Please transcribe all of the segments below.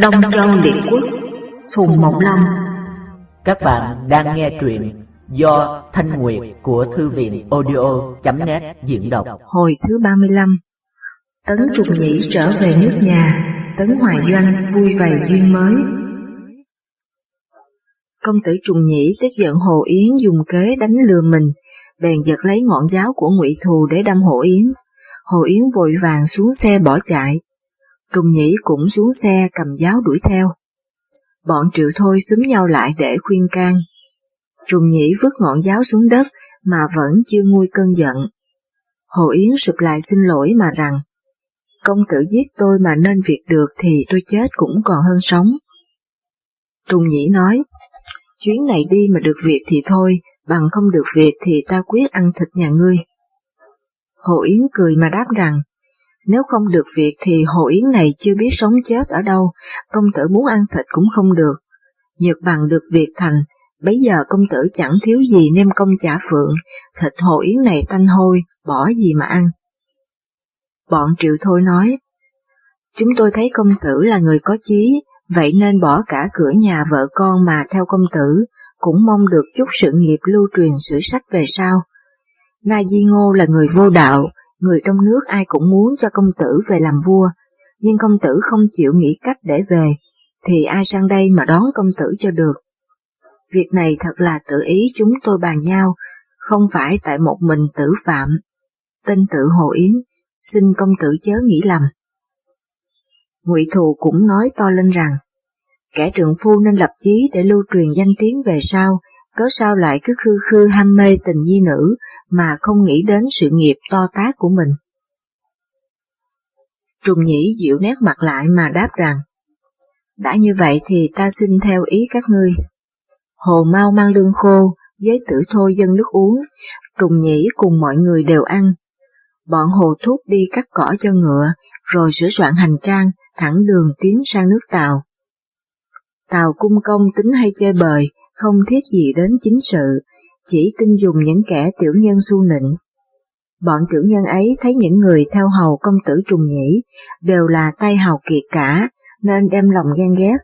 Đông Châu Liệt Quốc Phùng Mộng Long Các bạn đang nghe truyện do Thanh Nguyệt của Thư viện audio.net diễn đọc Hồi thứ 35 Tấn Trục Nhĩ trở về nước nhà Tấn Hoài Doanh vui vầy duyên mới Công tử Trùng Nhĩ tức giận Hồ Yến dùng kế đánh lừa mình bèn giật lấy ngọn giáo của ngụy Thù để đâm Hồ Yến. Hồ Yến vội vàng xuống xe bỏ chạy. Trùng Nhĩ cũng xuống xe cầm giáo đuổi theo. Bọn Triệu Thôi xúm nhau lại để khuyên can. Trùng Nhĩ vứt ngọn giáo xuống đất mà vẫn chưa nguôi cơn giận. Hồ Yến sụp lại xin lỗi mà rằng, công tử giết tôi mà nên việc được thì tôi chết cũng còn hơn sống. Trùng Nhĩ nói, chuyến này đi mà được việc thì thôi, bằng không được việc thì ta quyết ăn thịt nhà ngươi. Hồ Yến cười mà đáp rằng, nếu không được việc thì Hồ Yến này chưa biết sống chết ở đâu, công tử muốn ăn thịt cũng không được. Nhược bằng được việc thành, bấy giờ công tử chẳng thiếu gì nêm công trả phượng, thịt Hồ Yến này tanh hôi, bỏ gì mà ăn. Bọn Triệu Thôi nói, chúng tôi thấy công tử là người có chí, vậy nên bỏ cả cửa nhà vợ con mà theo công tử, cũng mong được chút sự nghiệp lưu truyền sử sách về sau. Na Di Ngô là người vô đạo, người trong nước ai cũng muốn cho công tử về làm vua, nhưng công tử không chịu nghĩ cách để về, thì ai sang đây mà đón công tử cho được. Việc này thật là tự ý chúng tôi bàn nhau, không phải tại một mình tử phạm. Tên tự Hồ Yến, xin công tử chớ nghĩ lầm. Ngụy Thù cũng nói to lên rằng, kẻ trượng phu nên lập chí để lưu truyền danh tiếng về sau, cớ sao lại cứ khư khư ham mê tình nhi nữ mà không nghĩ đến sự nghiệp to tát của mình. Trùng nhĩ dịu nét mặt lại mà đáp rằng, đã như vậy thì ta xin theo ý các ngươi. Hồ mau mang lương khô, giới tử thôi dân nước uống, trùng nhĩ cùng mọi người đều ăn. Bọn hồ thuốc đi cắt cỏ cho ngựa, rồi sửa soạn hành trang, thẳng đường tiến sang nước Tàu. Tàu cung công tính hay chơi bời, không thiết gì đến chính sự, chỉ tin dùng những kẻ tiểu nhân su nịnh. Bọn tiểu nhân ấy thấy những người theo hầu công tử trùng nhĩ đều là tay hào kiệt cả, nên đem lòng ghen ghét,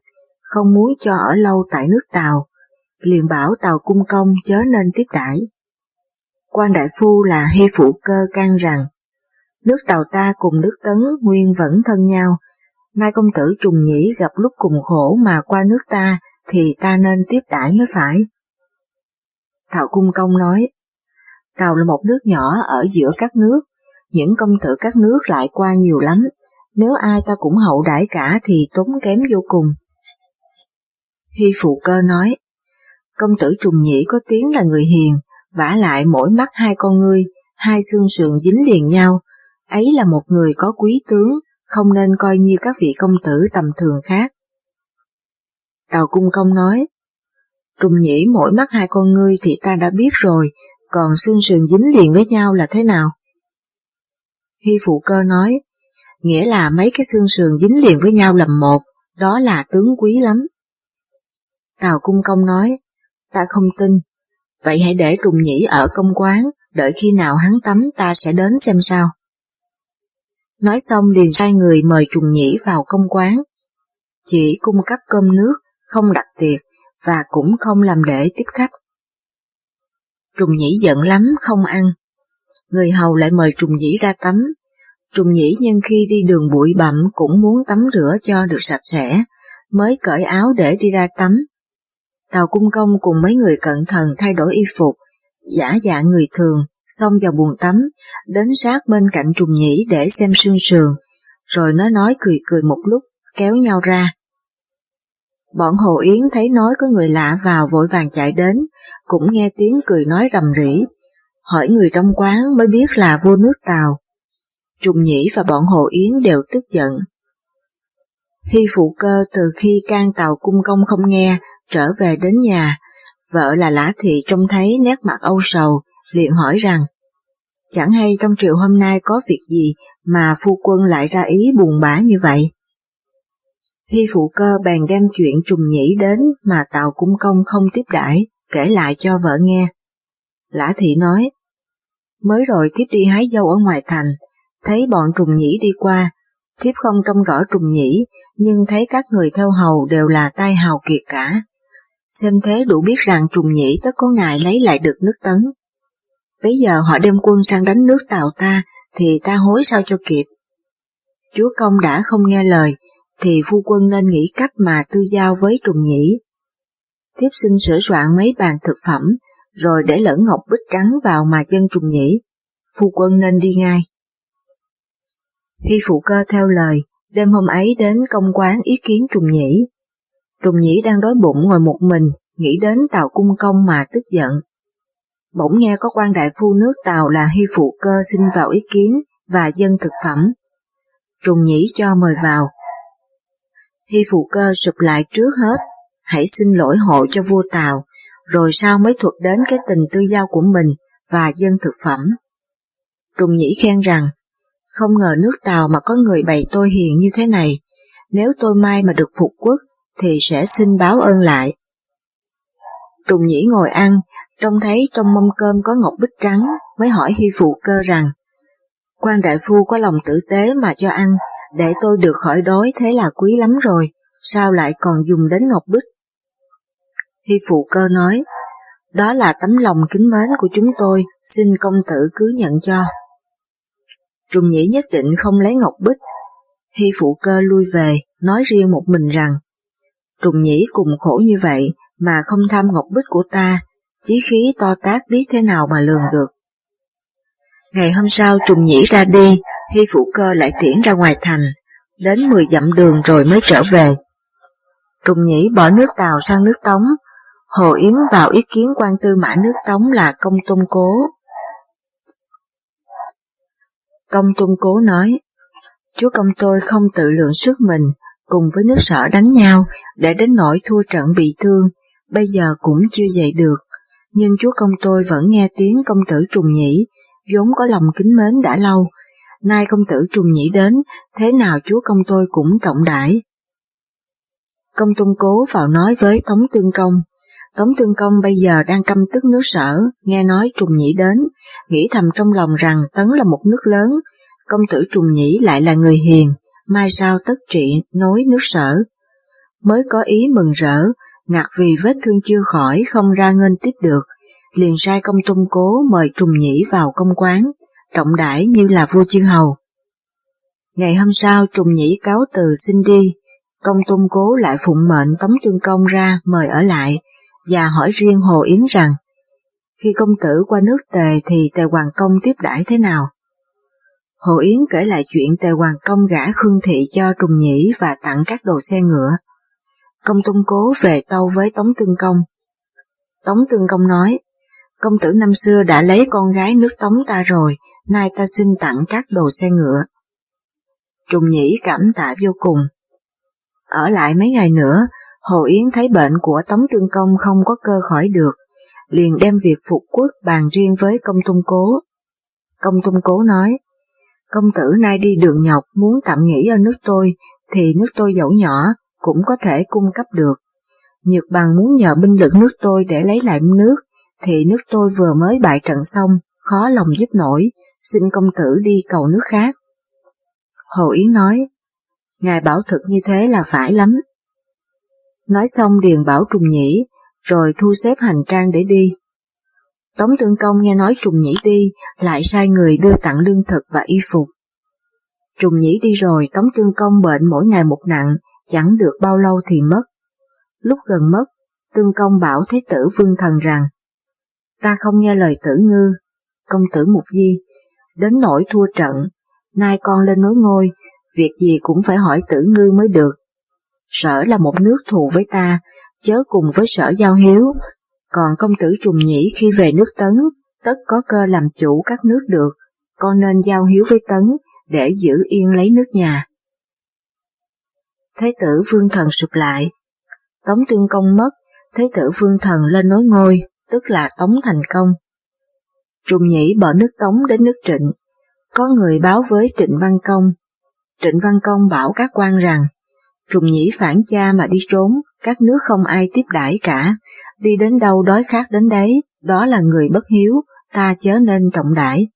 không muốn cho ở lâu tại nước Tàu, liền bảo Tàu cung công chớ nên tiếp đãi. Quan đại phu là hy phụ cơ can rằng, nước Tàu ta cùng nước Tấn nguyên vẫn thân nhau, nay công tử trùng nhĩ gặp lúc cùng khổ mà qua nước ta thì ta nên tiếp đãi mới phải. Thảo Cung Công nói, Tàu là một nước nhỏ ở giữa các nước, những công tử các nước lại qua nhiều lắm, nếu ai ta cũng hậu đãi cả thì tốn kém vô cùng. Hy Phụ Cơ nói, công tử Trùng Nhĩ có tiếng là người hiền, vả lại mỗi mắt hai con ngươi, hai xương sườn dính liền nhau, ấy là một người có quý tướng, không nên coi như các vị công tử tầm thường khác. Tàu Cung Công nói, Trùng nhĩ mỗi mắt hai con ngươi thì ta đã biết rồi, còn xương sườn dính liền với nhau là thế nào? Hy phụ cơ nói, nghĩa là mấy cái xương sườn dính liền với nhau làm một, đó là tướng quý lắm. Tào Cung Công nói, ta không tin, vậy hãy để trùng nhĩ ở công quán, đợi khi nào hắn tắm ta sẽ đến xem sao. Nói xong liền sai người mời trùng nhĩ vào công quán, chỉ cung cấp cơm nước, không đặt tiệc, và cũng không làm lễ tiếp khách. Trùng nhĩ giận lắm không ăn, người hầu lại mời trùng nhĩ ra tắm. Trùng nhĩ nhân khi đi đường bụi bặm cũng muốn tắm rửa cho được sạch sẽ, mới cởi áo để đi ra tắm. Tàu cung công cùng mấy người cận thần thay đổi y phục, giả dạng người thường, xông vào buồng tắm, đến sát bên cạnh trùng nhĩ để xem sương sườn, rồi nó nói cười cười một lúc, kéo nhau ra. Bọn Hồ Yến thấy nói có người lạ vào vội vàng chạy đến, cũng nghe tiếng cười nói rầm rỉ Hỏi người trong quán mới biết là vua nước Tàu. Trùng Nhĩ và bọn Hồ Yến đều tức giận. Hy phụ cơ từ khi can tàu cung công không nghe, trở về đến nhà, vợ là Lã Thị trông thấy nét mặt âu sầu, liền hỏi rằng, chẳng hay trong triều hôm nay có việc gì mà phu quân lại ra ý buồn bã như vậy. Hy phụ cơ bèn đem chuyện trùng nhĩ đến mà Tào Cung Công không tiếp đãi kể lại cho vợ nghe. Lã thị nói, mới rồi thiếp đi hái dâu ở ngoài thành, thấy bọn trùng nhĩ đi qua, thiếp không trông rõ trùng nhĩ, nhưng thấy các người theo hầu đều là tai hào kiệt cả. Xem thế đủ biết rằng trùng nhĩ tất có ngày lấy lại được nước tấn. Bây giờ họ đem quân sang đánh nước Tàu ta, thì ta hối sao cho kịp. Chúa công đã không nghe lời, thì phu quân nên nghĩ cách mà tư giao với trùng nhĩ. Tiếp xin sửa soạn mấy bàn thực phẩm, rồi để lẫn ngọc bích trắng vào mà chân trùng nhĩ. Phu quân nên đi ngay. hy phụ cơ theo lời, đêm hôm ấy đến công quán ý kiến trùng nhĩ. Trùng nhĩ đang đói bụng ngồi một mình, nghĩ đến tàu cung công mà tức giận. Bỗng nghe có quan đại phu nước tàu là hy phụ cơ xin vào ý kiến và dân thực phẩm. Trùng nhĩ cho mời vào. Hy phụ cơ sụp lại trước hết, hãy xin lỗi hộ cho vua tàu, rồi sau mới thuật đến cái tình tư giao của mình và dân thực phẩm. Trùng nhĩ khen rằng, không ngờ nước Tàu mà có người bày tôi hiền như thế này, nếu tôi mai mà được phục quốc thì sẽ xin báo ơn lại. Trùng nhĩ ngồi ăn, trông thấy trong mâm cơm có ngọc bích trắng, mới hỏi hy phụ cơ rằng, quan đại phu có lòng tử tế mà cho ăn, để tôi được khỏi đói thế là quý lắm rồi, sao lại còn dùng đến ngọc bích? Hy phụ cơ nói, đó là tấm lòng kính mến của chúng tôi, xin công tử cứ nhận cho. Trùng nhĩ nhất định không lấy ngọc bích. Hy phụ cơ lui về, nói riêng một mình rằng, Trùng nhĩ cùng khổ như vậy mà không tham ngọc bích của ta, chí khí to tác biết thế nào mà lường được. Ngày hôm sau trùng nhĩ ra đi, Hy phụ cơ lại tiễn ra ngoài thành, đến 10 dặm đường rồi mới trở về. Trùng nhĩ bỏ nước Tàu sang nước Tống, Hồ Yến vào ý kiến quan tư mã nước Tống là công tôn cố. Công tôn cố nói, chúa công tôi không tự lượng sức mình, cùng với nước sở đánh nhau, để đến nỗi thua trận bị thương, bây giờ cũng chưa dậy được. Nhưng chúa công tôi vẫn nghe tiếng công tử trùng nhĩ, vốn có lòng kính mến đã lâu. Nay công tử trùng nhĩ đến, thế nào chúa công tôi cũng trọng đãi. Công tung cố vào nói với Tống Tương Công, Tống Tương Công bây giờ đang căm tức nước sở, nghe nói trùng nhĩ đến, nghĩ thầm trong lòng rằng Tấn là một nước lớn, công tử trùng nhĩ lại là người hiền, mai sao tất trị nối nước sở. Mới có ý mừng rỡ, ngạc vì vết thương chưa khỏi không ra ngân tiếp được, liền sai công tung cố mời trùng nhĩ vào công quán, trọng đãi như là vua chư hầu. Ngày hôm sau trùng nhĩ cáo từ xin đi, công tôn cố lại phụng mệnh tống tương công ra mời ở lại, và hỏi riêng Hồ Yến rằng, khi công tử qua nước Tề thì Tề Hoàng Công tiếp đãi thế nào? Hồ Yến kể lại chuyện Tề Hoàng Công gả Khương Thị cho Trùng Nhĩ và tặng các đồ xe ngựa. Công tôn cố về tâu với Tống Tương Công. Tống Tương Công nói, công tử năm xưa đã lấy con gái nước Tống ta rồi, nay ta xin tặng các đồ xe ngựa. Trùng Nhĩ cảm tạ vô cùng. Ở lại mấy ngày nữa, Hồ Yến thấy bệnh của Tống Tương Công không có cơ khỏi được, liền đem việc phục quốc bàn riêng với công tung cố. Công tung cố nói, công tử nay đi đường nhọc muốn tạm nghỉ ở nước tôi, thì nước tôi dẫu nhỏ cũng có thể cung cấp được. Nhược bằng muốn nhờ binh lực nước tôi để lấy lại nước, thì nước tôi vừa mới bại trận xong, khó lòng giúp nổi, xin công tử đi cầu nước khác. Hồ Yến nói, Ngài bảo thực như thế là phải lắm, Nói xong Điền bảo Trùng Nhĩ, rồi thu xếp hành trang để đi. Tống Tương Công nghe nói Trùng Nhĩ đi, lại sai người đưa tặng lương thực và y phục. Trùng Nhĩ đi rồi, Tống Tương Công bệnh mỗi ngày một nặng, chẳng được bao lâu thì mất. Lúc gần mất, Tương Công bảo Thế tử Vương Thần rằng, ta không nghe lời tử ngư, công tử Mục Di, đến nỗi thua trận, nay con lên nối ngôi, việc gì cũng phải hỏi tử ngư mới được. Sở là một nước thù với ta, chớ cùng với sở giao hiếu, còn công tử trùng nhĩ khi về nước tấn, tất có cơ làm chủ các nước được, con nên giao hiếu với tấn, để giữ yên lấy nước nhà. Thế tử vương thần sụp lại, tống tương công mất, thế tử vương thần lên nối ngôi, tức là tống thành công. Trùng nhĩ bỏ nước tống đến nước trịnh, có người báo với trịnh văn công. Trịnh văn công bảo các quan rằng, Trùng nhĩ phản cha mà đi trốn, các nước không ai tiếp đãi cả, đi đến đâu đói khát đến đấy, đó là người bất hiếu, ta chớ nên trọng đãi.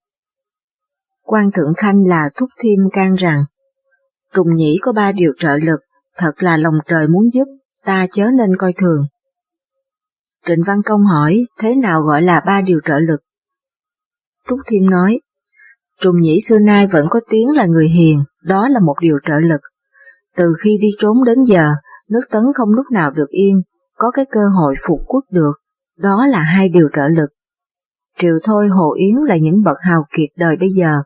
Quan Thượng Khanh là thúc thêm can rằng, Trùng nhĩ có ba điều trợ lực, thật là lòng trời muốn giúp, ta chớ nên coi thường. Trịnh Văn Công hỏi, thế nào gọi là ba điều trợ lực? Túc Thiêm nói, Trùng Nhĩ xưa nay vẫn có tiếng là người hiền, đó là một điều trợ lực. Từ khi đi trốn đến giờ, nước tấn không lúc nào được yên, có cái cơ hội phục quốc được, đó là hai điều trợ lực. Triệu Thôi Hồ Yến là những bậc hào kiệt đời bây giờ,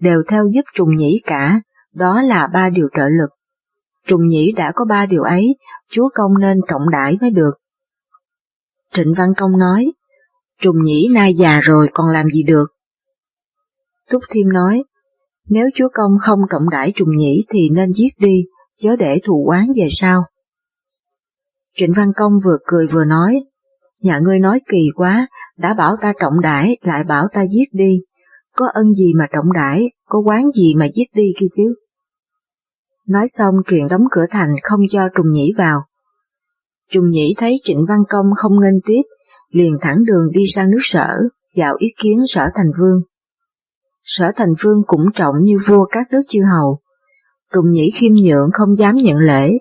đều theo giúp Trùng Nhĩ cả, đó là ba điều trợ lực. Trùng Nhĩ đã có ba điều ấy, Chúa Công nên trọng đãi mới được. Trịnh Văn Công nói, Trùng Nhĩ nay già rồi còn làm gì được. Túc Thiêm nói, nếu Chúa Công không trọng đãi Trùng Nhĩ thì nên giết đi, chớ để thù oán về sau. Trịnh Văn Công vừa cười vừa nói, nhà ngươi nói kỳ quá, đã bảo ta trọng đãi lại bảo ta giết đi, có ân gì mà trọng đãi, có quán gì mà giết đi kia chứ. Nói xong truyền đóng cửa thành không cho Trùng Nhĩ vào. Trùng Nhĩ thấy Trịnh Văn Công không nghênh tiếp, liền thẳng đường đi sang nước sở, dạo ý kiến sở thành vương. Sở thành vương cũng trọng như vua các nước chư hầu. Trùng Nhĩ khiêm nhượng không dám nhận lễ.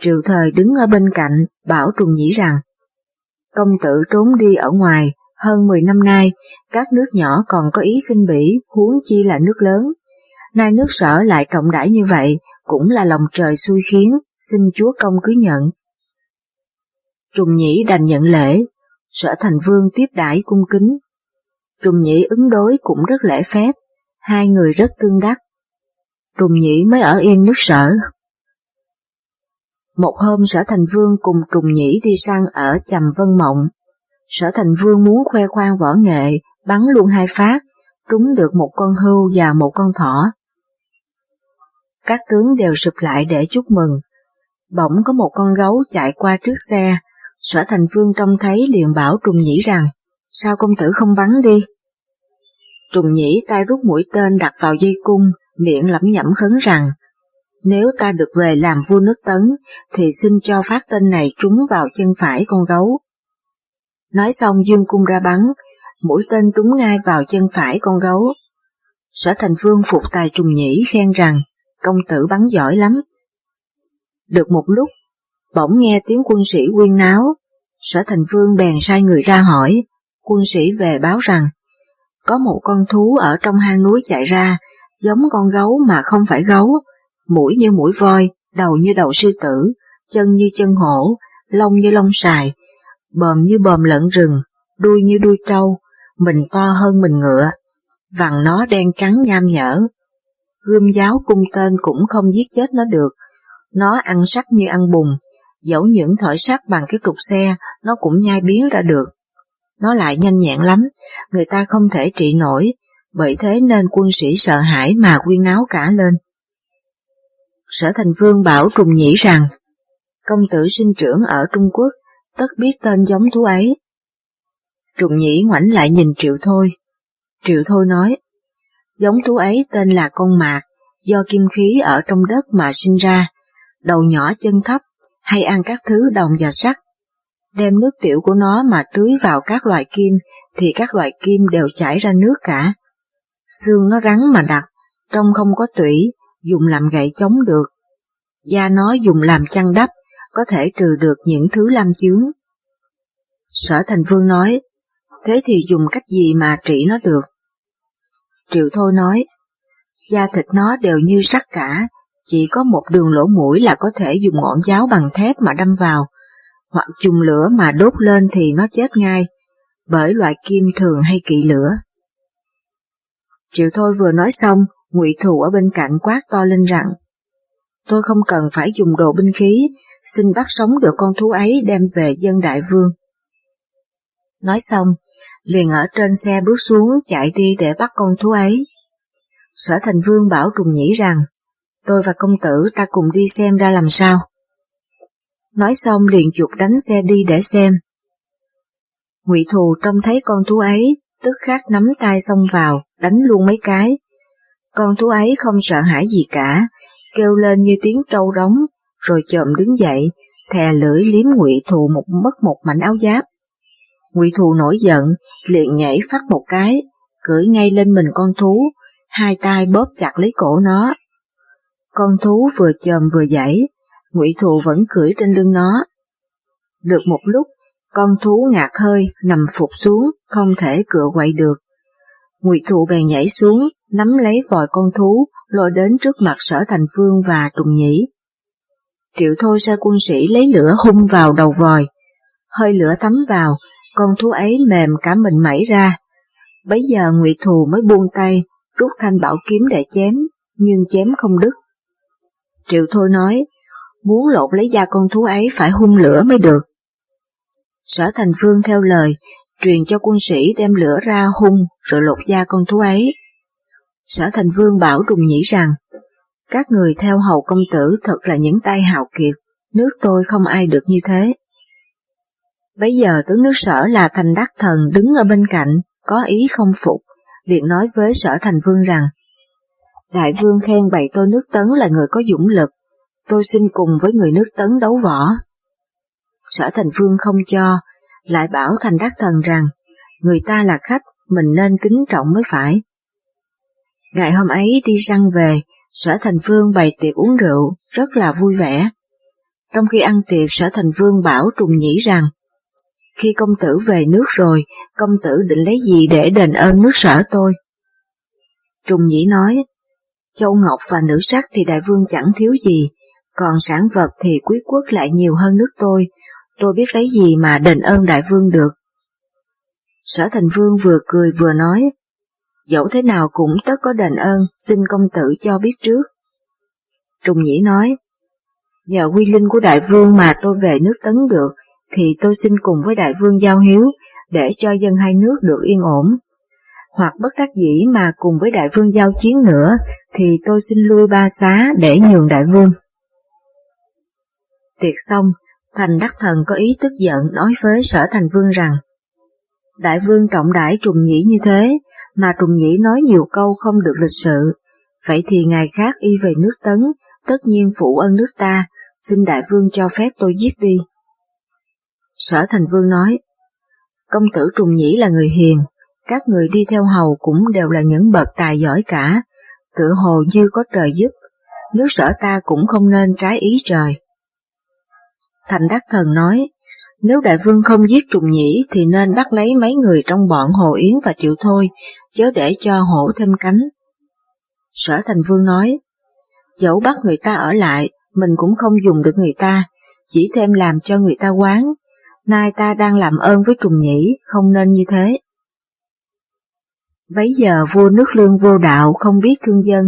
Triệu thời đứng ở bên cạnh, bảo Trùng Nhĩ rằng, công tử trốn đi ở ngoài, hơn 10 năm nay, các nước nhỏ còn có ý khinh bỉ, huống chi là nước lớn. Nay nước sở lại trọng đãi như vậy, cũng là lòng trời xui khiến, xin chúa công cứ nhận. Trùng Nhĩ đành nhận lễ, sở thành vương tiếp đãi cung kính. Trùng Nhĩ ứng đối cũng rất lễ phép, hai người rất tương đắc. Trùng Nhĩ mới ở yên nước sở. Một hôm sở thành vương cùng Trùng Nhĩ đi săn ở Trầm Vân Mộng. Sở thành vương muốn khoe khoang võ nghệ, bắn luôn hai phát, trúng được một con hưu và một con thỏ. Các tướng đều sụp lại để chúc mừng. Bỗng có một con gấu chạy qua trước xe, sở thành vương trông thấy liền bảo Trùng Nhĩ rằng, sao công tử không bắn đi? Trùng Nhĩ tay rút mũi tên đặt vào dây cung, miệng lẩm nhẩm khấn rằng, nếu ta được về làm vua nước tấn, thì xin cho phát tên này trúng vào chân phải con gấu. Nói xong dương cung ra bắn, mũi tên trúng ngay vào chân phải con gấu. Sở thành vương phục tài trùng nhĩ khen rằng, công tử bắn giỏi lắm. Được một lúc, bỗng nghe tiếng quân sĩ quyên náo, sở thành vương bèn sai người ra hỏi, quân sĩ về báo rằng, có một con thú ở trong hang núi chạy ra, giống con gấu mà không phải gấu, mũi như mũi voi, đầu như đầu sư tử, chân như chân hổ, lông như lông sài, bờm như bờm lợn rừng, đuôi như đuôi trâu, mình to hơn mình ngựa, vằn nó đen trắng nham nhở. Gươm giáo cung tên cũng không giết chết nó được, nó ăn sắt như ăn bùn, dẫu những thỏi sắt bằng cái trục xe nó cũng nhai biến ra được. Nó lại nhanh nhẹn lắm, người ta không thể trị nổi, bởi thế nên quân sĩ sợ hãi mà quyên náo cả lên. Sở Thành Vương bảo Trùng Nhĩ rằng, công tử sinh trưởng ở Trung Quốc, tất biết tên giống thú ấy. Trùng Nhĩ ngoảnh lại nhìn Triệu Thôi. Triệu Thôi nói, giống thú ấy tên là con mạc, do kim khí ở trong đất mà sinh ra, đầu nhỏ chân thấp, hay ăn các thứ đồng và sắt. Đem nước tiểu của nó mà tưới vào các loại kim, thì các loại kim đều chảy ra nước cả. Xương nó rắn mà đặc, trong không có tủy, dùng làm gậy chống được. Da nó dùng làm chăn đắp, có thể trừ được những thứ lam chướng. Sở Thành Vương nói, thế thì dùng cách gì mà trị nó được? Triệu Thôi nói, da thịt nó đều như sắt cả, chỉ có một đường lỗ mũi là có thể dùng ngọn giáo bằng thép mà đâm vào, hoặc dùng lửa mà đốt lên thì nó chết ngay, bởi loại kim thường hay kỵ lửa. Triệu Thôi vừa nói xong, Ngụy Thù ở bên cạnh quát to lên rằng, tôi không cần phải dùng đồ binh khí, xin bắt sống được con thú ấy đem về dân đại vương. Nói xong, liền ở trên xe bước xuống chạy đi để bắt con thú ấy. Sở thành vương bảo Trùng Nhĩ rằng, tôi và công tử ta cùng đi xem ra làm sao. Nói xong liền chuột đánh xe đi để xem. Ngụy Thù trông thấy con thú ấy, tức khắc nắm tay xông vào, đánh luôn mấy cái. Con thú ấy không sợ hãi gì cả, kêu lên như tiếng trâu đóng rồi chồm đứng dậy, thè lưỡi liếm Ngụy Thù một mất một mảnh áo giáp. Ngụy Thù nổi giận, liền nhảy phát một cái, cưỡi ngay lên mình con thú, hai tay bóp chặt lấy cổ nó. Con thú vừa chồm vừa dãy, ngụy Thù vẫn cưỡi trên lưng nó. Được một lúc, con thú ngạt hơi, nằm phục xuống, không thể cựa quậy được. Ngụy Thù bèn nhảy xuống, nắm lấy vòi con thú, lôi đến trước mặt sở thành vương và trùng nhĩ. Triệu thôi ra quân sĩ lấy lửa hung vào đầu vòi. Hơi lửa thấm vào, con thú ấy mềm cả mình mẩy ra. Bấy giờ ngụy Thù mới buông tay, rút thanh bảo kiếm để chém, nhưng chém không đứt. Triệu Thôi nói, muốn lột lấy da con thú ấy phải hung lửa mới được. Sở Thành Phương theo lời, truyền cho quân sĩ đem lửa ra hung rồi lột da con thú ấy. Sở Thành Vương bảo Trùng Nhĩ rằng, các người theo hầu công tử thật là những tay hào kiệt, nước tôi không ai được như thế. Bấy giờ tướng nước sở là thành đắc thần đứng ở bên cạnh, có ý không phục, liền nói với sở thành vương rằng, Đại vương khen bày tôi nước tấn là người có dũng lực, tôi xin cùng với người nước tấn đấu võ. Sở thành vương không cho, lại bảo thành đắc thần rằng, người ta là khách, mình nên kính trọng mới phải. Ngày hôm ấy đi săn về, sở thành vương bày tiệc uống rượu, rất là vui vẻ. Trong khi ăn tiệc sở thành vương bảo trùng nhĩ rằng, khi công tử về nước rồi, công tử định lấy gì để đền ơn nước sở tôi? Trùng nhĩ nói, châu ngọc và nữ sắc thì đại vương chẳng thiếu gì, còn sản vật thì quý quốc lại nhiều hơn nước tôi, tôi biết lấy gì mà đền ơn đại vương được. Sở thành vương vừa cười vừa nói, dẫu thế nào cũng tất có đền ơn, xin công tử cho biết trước. Trùng Nhĩ nói, nhờ quy linh của đại vương mà tôi về nước tấn được, thì tôi xin cùng với đại vương giao hiếu, để cho dân hai nước được yên ổn. Hoặc bất đắc dĩ mà cùng với đại vương giao chiến nữa, thì tôi xin lui ba xá để nhường đại vương. Tiệc xong, Thành Đắc Thần có ý tức giận nói với sở thành vương rằng, Đại vương trọng đãi trùng nhĩ như thế, mà trùng nhĩ nói nhiều câu không được lịch sự, vậy thì ngày khác y về nước tấn, tất nhiên phụ ơn nước ta, xin đại vương cho phép tôi giết đi. Sở thành vương nói, công tử trùng nhĩ là người hiền, các người đi theo hầu cũng đều là những bậc tài giỏi cả, tựa hồ như có trời giúp, nước sở ta cũng không nên trái ý trời. Thành Đắc Thần nói, nếu đại vương không giết trùng nhĩ thì nên bắt lấy mấy người trong bọn Hồ Yến và Triệu Thôi, chớ để cho hổ thêm cánh. Sở Thành Vương nói, dẫu bắt người ta ở lại, mình cũng không dùng được người ta, chỉ thêm làm cho người ta quán. Nay ta đang làm ơn với trùng nhĩ, không nên như thế. Bấy giờ vua nước lương vô đạo không biết thương dân,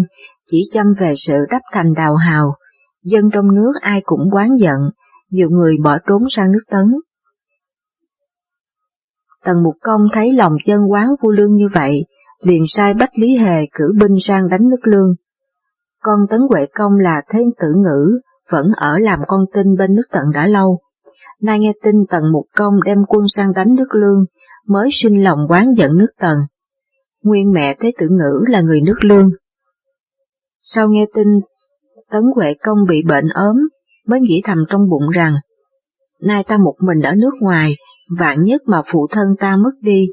chỉ chăm về sự đắp thành đào hào, dân trong nước ai cũng quán giận, nhiều người bỏ trốn sang nước Tấn. Tần Mục Công thấy lòng chân quán vua lương như vậy, liền sai Bách Lý Hề cử binh sang đánh nước lương. Con Tấn Huệ Công là thế tử ngữ, vẫn ở làm con tin bên nước tận đã lâu. Nay nghe tin Tần Mục Công đem quân sang đánh nước lương, mới sinh lòng quán giận nước tần. Nguyên mẹ thế tử ngữ là người nước lương. Sau nghe tin Tấn Huệ Công bị bệnh ốm, mới nghĩ thầm trong bụng rằng, nay ta một mình ở nước ngoài, vạn nhất mà phụ thân ta mất đi,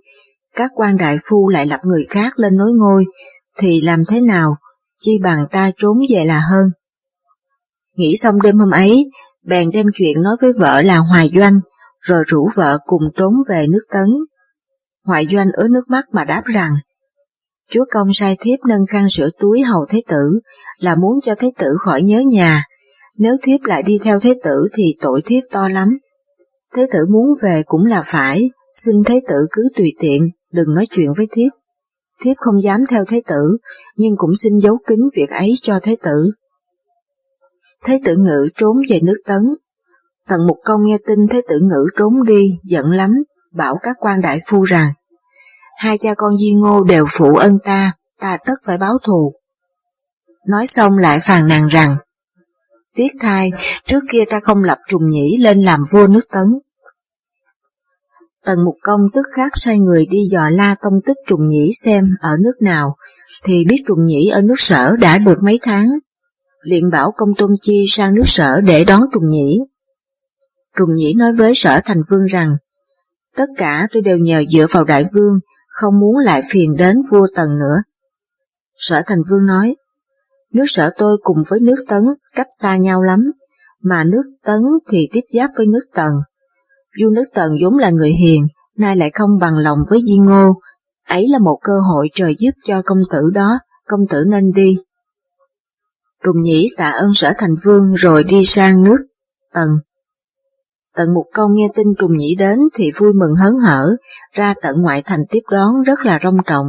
các quan đại phu lại lập người khác lên nối ngôi, thì làm thế nào, chi bằng ta trốn về là hơn. Nghĩ xong đêm hôm ấy, bèn đem chuyện nói với vợ là Hoài Doanh, rồi rủ vợ cùng trốn về nước Tấn. Hoài Doanh ứa nước mắt mà đáp rằng, Chúa công sai thiếp nâng khăn sửa túi hầu thế tử, là muốn cho thế tử khỏi nhớ nhà, nếu thiếp lại đi theo thế tử thì tội thiếp to lắm. Thế tử muốn về cũng là phải, xin thế tử cứ tùy tiện, đừng nói chuyện với thiếp. Thiếp không dám theo thế tử, nhưng cũng xin giấu kín việc ấy cho thế tử. Thế tử ngự trốn về nước tấn. Tần Mục Công nghe tin thế tử ngự trốn đi, giận lắm, bảo các quan đại phu rằng, hai cha con Di Ngô đều phụ ân ta, ta tất phải báo thù. Nói xong lại phàn nàn rằng, Tiếc thai, trước kia ta không lập trùng nhĩ lên làm vua nước tấn. Tần Mục Công tức khắc sai người đi dò la tông tích trùng nhĩ xem ở nước nào, thì biết trùng nhĩ ở nước sở đã được mấy tháng. liền bảo công tôn chi sang nước sở để đón trùng nhĩ. Trùng nhĩ nói với sở thành vương rằng, tất cả tôi đều nhờ dựa vào đại vương, không muốn lại phiền đến vua tần nữa. Sở thành vương nói, Nước sở tôi cùng với nước tấn cách xa nhau lắm, mà nước Tấn thì tiếp giáp với nước Tần. Vua nước Tần vốn là người hiền, nay lại không bằng lòng với Di Ngô, ấy là một cơ hội trời giúp cho công tử đó, công tử nên đi. Trùng Nhĩ tạ ơn sở thành vương rồi đi sang nước Tần. Tần Mục Công nghe tin Trùng Nhĩ đến thì vui mừng hớn hở, ra tận ngoại thành tiếp đón rất là rong trọng.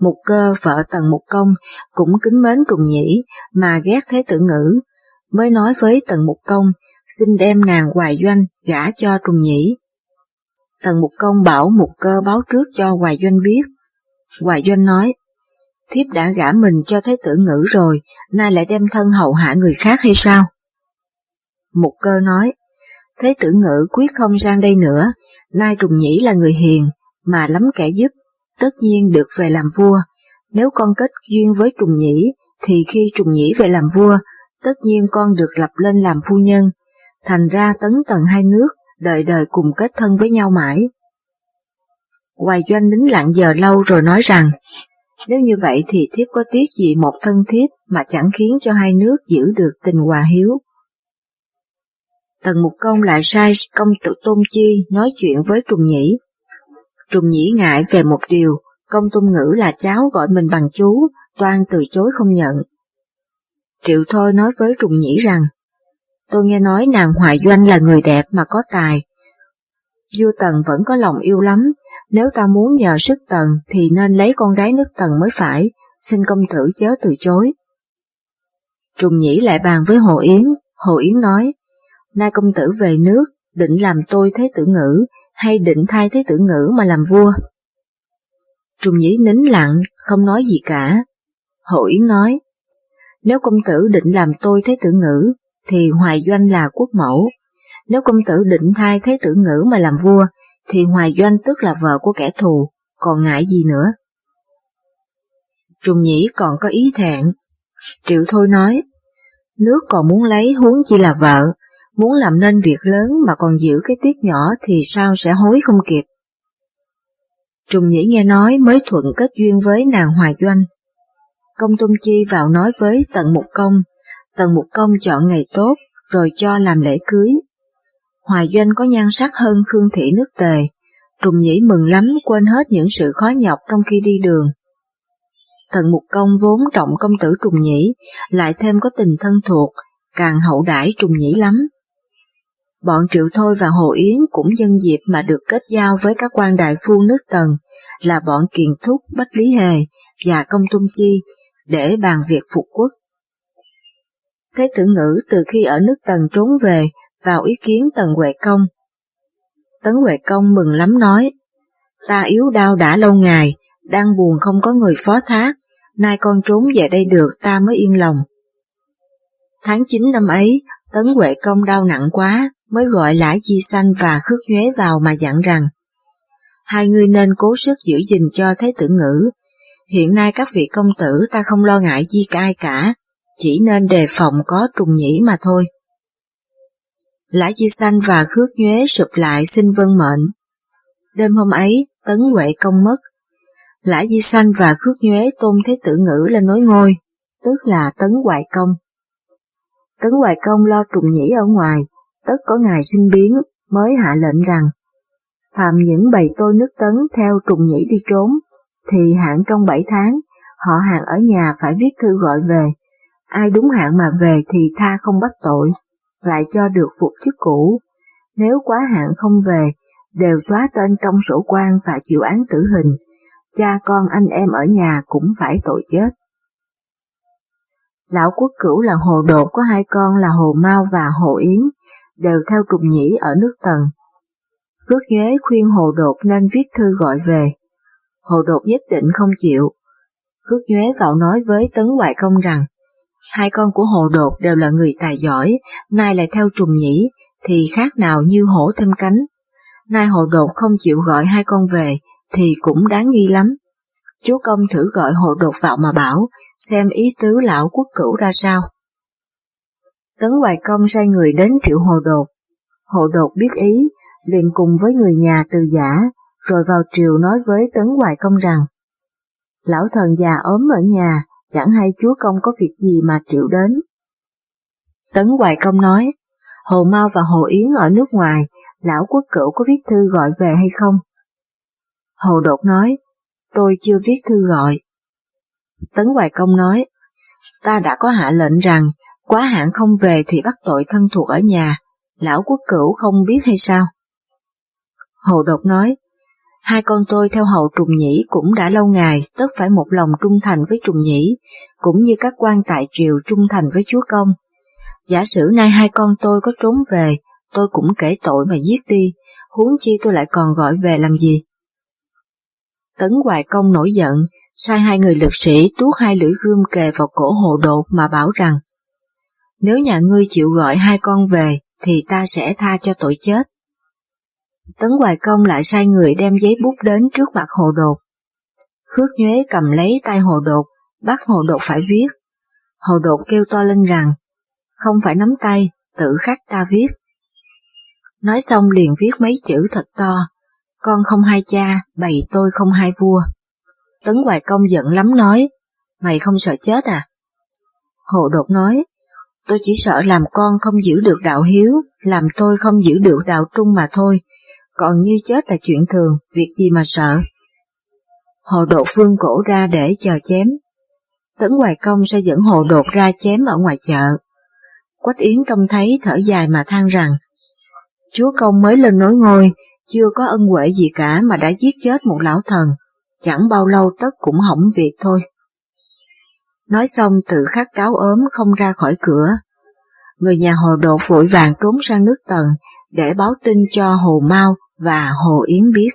Mục cơ vợ Tần Mục Công cũng kính mến Trùng Nhĩ mà ghét Thế Tử Ngữ, mới nói với Tần Mục Công xin đem nàng Hoài Doanh gả cho Trùng Nhĩ. Tần Mục Công bảo Mục Cơ báo trước cho Hoài Doanh biết. Hoài Doanh nói, thiếp đã gả mình cho Thế Tử Ngữ rồi, nay lại đem thân hậu hạ người khác hay sao? Mục Cơ nói, Thế Tử Ngữ quyết không sang đây nữa, nay Trùng Nhĩ là người hiền, mà lắm kẻ giúp, tất nhiên được về làm vua. Nếu con kết duyên với Trùng Nhĩ, thì khi Trùng Nhĩ về làm vua, tất nhiên con được lập lên làm phu nhân. Thành ra tấn tần hai nước, đời đời cùng kết thân với nhau mãi. Hoài doanh nín lặng giờ lâu rồi nói rằng, nếu như vậy thì thiếp có tiếc gì một thân thiếp mà chẳng khiến cho hai nước giữ được tình hòa hiếu. Tần Mục Công lại sai công tử Tôn Chi nói chuyện với Trùng Nhĩ. Trùng Nhĩ ngại về một điều, công tôn ngữ là cháu gọi mình bằng chú, toan từ chối không nhận. Triệu Thôi nói với Trùng Nhĩ rằng, tôi nghe nói nàng Hoài Doanh là người đẹp mà có tài. Vua Tần vẫn có lòng yêu lắm, nếu ta muốn nhờ sức Tần thì nên lấy con gái nước Tần mới phải, xin công tử chớ từ chối. Trùng Nhĩ lại bàn với Hồ Yến, Hồ Yến nói, nay công tử về nước, định làm tôi thế tử ngữ, hay định thay thế tử ngữ mà làm vua? Trùng Nhĩ nín lặng, không nói gì cả. Hồ Yến nói, nếu công tử định làm tôi thế tử ngữ, thì Hoài Doanh là quốc mẫu. Nếu công tử định thay thế tử ngữ mà làm vua, thì Hoài Doanh tức là vợ của kẻ thù, còn ngại gì nữa. Trùng Nhĩ còn có ý thẹn. Triệu Thôi nói, nước còn muốn lấy huống chi là vợ, muốn làm nên việc lớn mà còn giữ cái tiết nhỏ thì sao sẽ hối không kịp. Trùng Nhĩ nghe nói mới thuận kết duyên với nàng Hoài Doanh, Công Tôn Chi vào nói với Tần Mục Công, Tần Mục Công chọn ngày tốt, rồi cho làm lễ cưới. Hoài Doanh có nhan sắc hơn Khương Thị nước tề, Trùng Nhĩ mừng lắm quên hết những sự khó nhọc trong khi đi đường. Tần Mục Công vốn trọng công tử Trùng Nhĩ, lại thêm có tình thân thuộc, càng hậu đãi Trùng Nhĩ lắm. Bọn Triệu Thôi và Hồ Yến cũng nhân dịp mà được kết giao với các quan đại phu nước Tần, là bọn Kiền Thúc, Bách Lý Hề và Công Tung Chi, để bàn việc phục quốc. Thế tử ngữ từ khi ở nước Tần trốn về, vào ý kiến Tần Huệ Công. Tấn Huệ Công mừng lắm nói, ta yếu đau đã lâu ngày, đang buồn không có người phó thác, nay con trốn về đây được ta mới yên lòng. Tháng 9 năm ấy, Tấn Huệ Công đau nặng quá, mới gọi Lãi Chi Xanh và Khước Nhuế vào mà dặn rằng, hai người nên cố sức giữ gìn cho Thế tử ngữ, Hiện nay các vị công tử ta không lo ngại chi ai cả, chỉ nên đề phòng có trùng nhĩ mà thôi. Lã Chi Xanh và Khước Nhuế sụp lại xin vân mệnh. Đêm hôm ấy, Tấn Huệ công mất. Lã Di Xanh và Khước Nhuế tôn thế tử ngữ lên nối ngôi, tức là Tấn Hoài Công. Tấn Hoài Công lo trùng nhĩ ở ngoài, tất có ngày sinh biến, mới hạ lệnh rằng, phạm những bầy tôi nước Tấn theo trùng nhĩ đi trốn, thì hạn trong bảy tháng, họ hàng ở nhà phải viết thư gọi về. Ai đúng hạn mà về thì tha không bắt tội, lại cho được phục chức cũ. Nếu quá hạn không về, đều xóa tên trong sổ quan và chịu án tử hình. Cha con anh em ở nhà cũng phải tội chết. Lão quốc cửu là hồ đột có hai con là hồ mau và hồ yến, đều theo trùng nhĩ ở nước tần. Cước nhuế khuyên hồ đột nên viết thư gọi về, Hồ Đột nhất định không chịu. Khước nhuế vào nói với Tấn Hoài Công rằng, hai con của Hồ Đột đều là người tài giỏi, nay lại theo trùng nhĩ, thì khác nào như hổ thêm cánh. Nay Hồ Đột không chịu gọi hai con về, thì cũng đáng nghi lắm. Chúa công thử gọi Hồ Đột vào mà bảo, xem ý tứ lão quốc cửu ra sao. Tấn Hoài Công sai người đến triệu Hồ Đột. Hồ Đột biết ý, liền cùng với người nhà từ giả, rồi vào triều nói với Tấn Hoài Công rằng, Lão thần già ốm ở nhà, chẳng hay chúa công có việc gì mà triệu đến. Tấn Hoài Công nói, Hồ mao và Hồ Yến ở nước ngoài, lão quốc cửu có viết thư gọi về hay không? Hồ Đột nói, tôi chưa viết thư gọi. Tấn Hoài Công nói, ta đã có hạ lệnh rằng, quá hạn không về thì bắt tội thân thuộc ở nhà, lão quốc cửu không biết hay sao? Hồ Đột nói, hai con tôi theo hầu trùng nhĩ cũng đã lâu ngày, tất phải một lòng trung thành với trùng nhĩ, cũng như các quan tại triều trung thành với chúa công. Giả sử nay hai con tôi có trốn về, tôi cũng kể tội mà giết đi, huống chi tôi lại còn gọi về làm gì? Tấn Hoài Công nổi giận, sai hai người lực sĩ tuốt hai lưỡi gươm kề vào cổ hồ đột mà bảo rằng nếu nhà ngươi chịu gọi hai con về, thì ta sẽ tha cho tội chết. Tấn Hoài Công lại sai người đem giấy bút đến trước mặt hồ đột. Khước nhuế cầm lấy tay hồ đột, bắt hồ đột phải viết. Hồ đột kêu to lên rằng, không phải nắm tay, tự khắc ta viết. Nói xong liền viết mấy chữ thật to, con không hai cha, bày tôi không hai vua. Tấn Hoài Công giận lắm nói, mày không sợ chết à? Hồ đột nói, tôi chỉ sợ làm con không giữ được đạo hiếu, làm tôi không giữ được đạo trung mà thôi, còn như chết là chuyện thường, việc gì mà sợ. Hồ đột vương cổ ra để chờ chém. Tấn Hoài Công sẽ dẫn hồ đột ra chém ở ngoài chợ. Quách Yến trông thấy thở dài mà than rằng, Chúa Công mới lên nối ngôi, chưa có ân huệ gì cả mà đã giết chết một lão thần, chẳng bao lâu tất cũng hỏng việc thôi. Nói xong tự khắc cáo ốm không ra khỏi cửa. Người nhà hồ đột vội vàng trốn sang nước tần để báo tin cho Hồ Mau và Hồ Yến biết.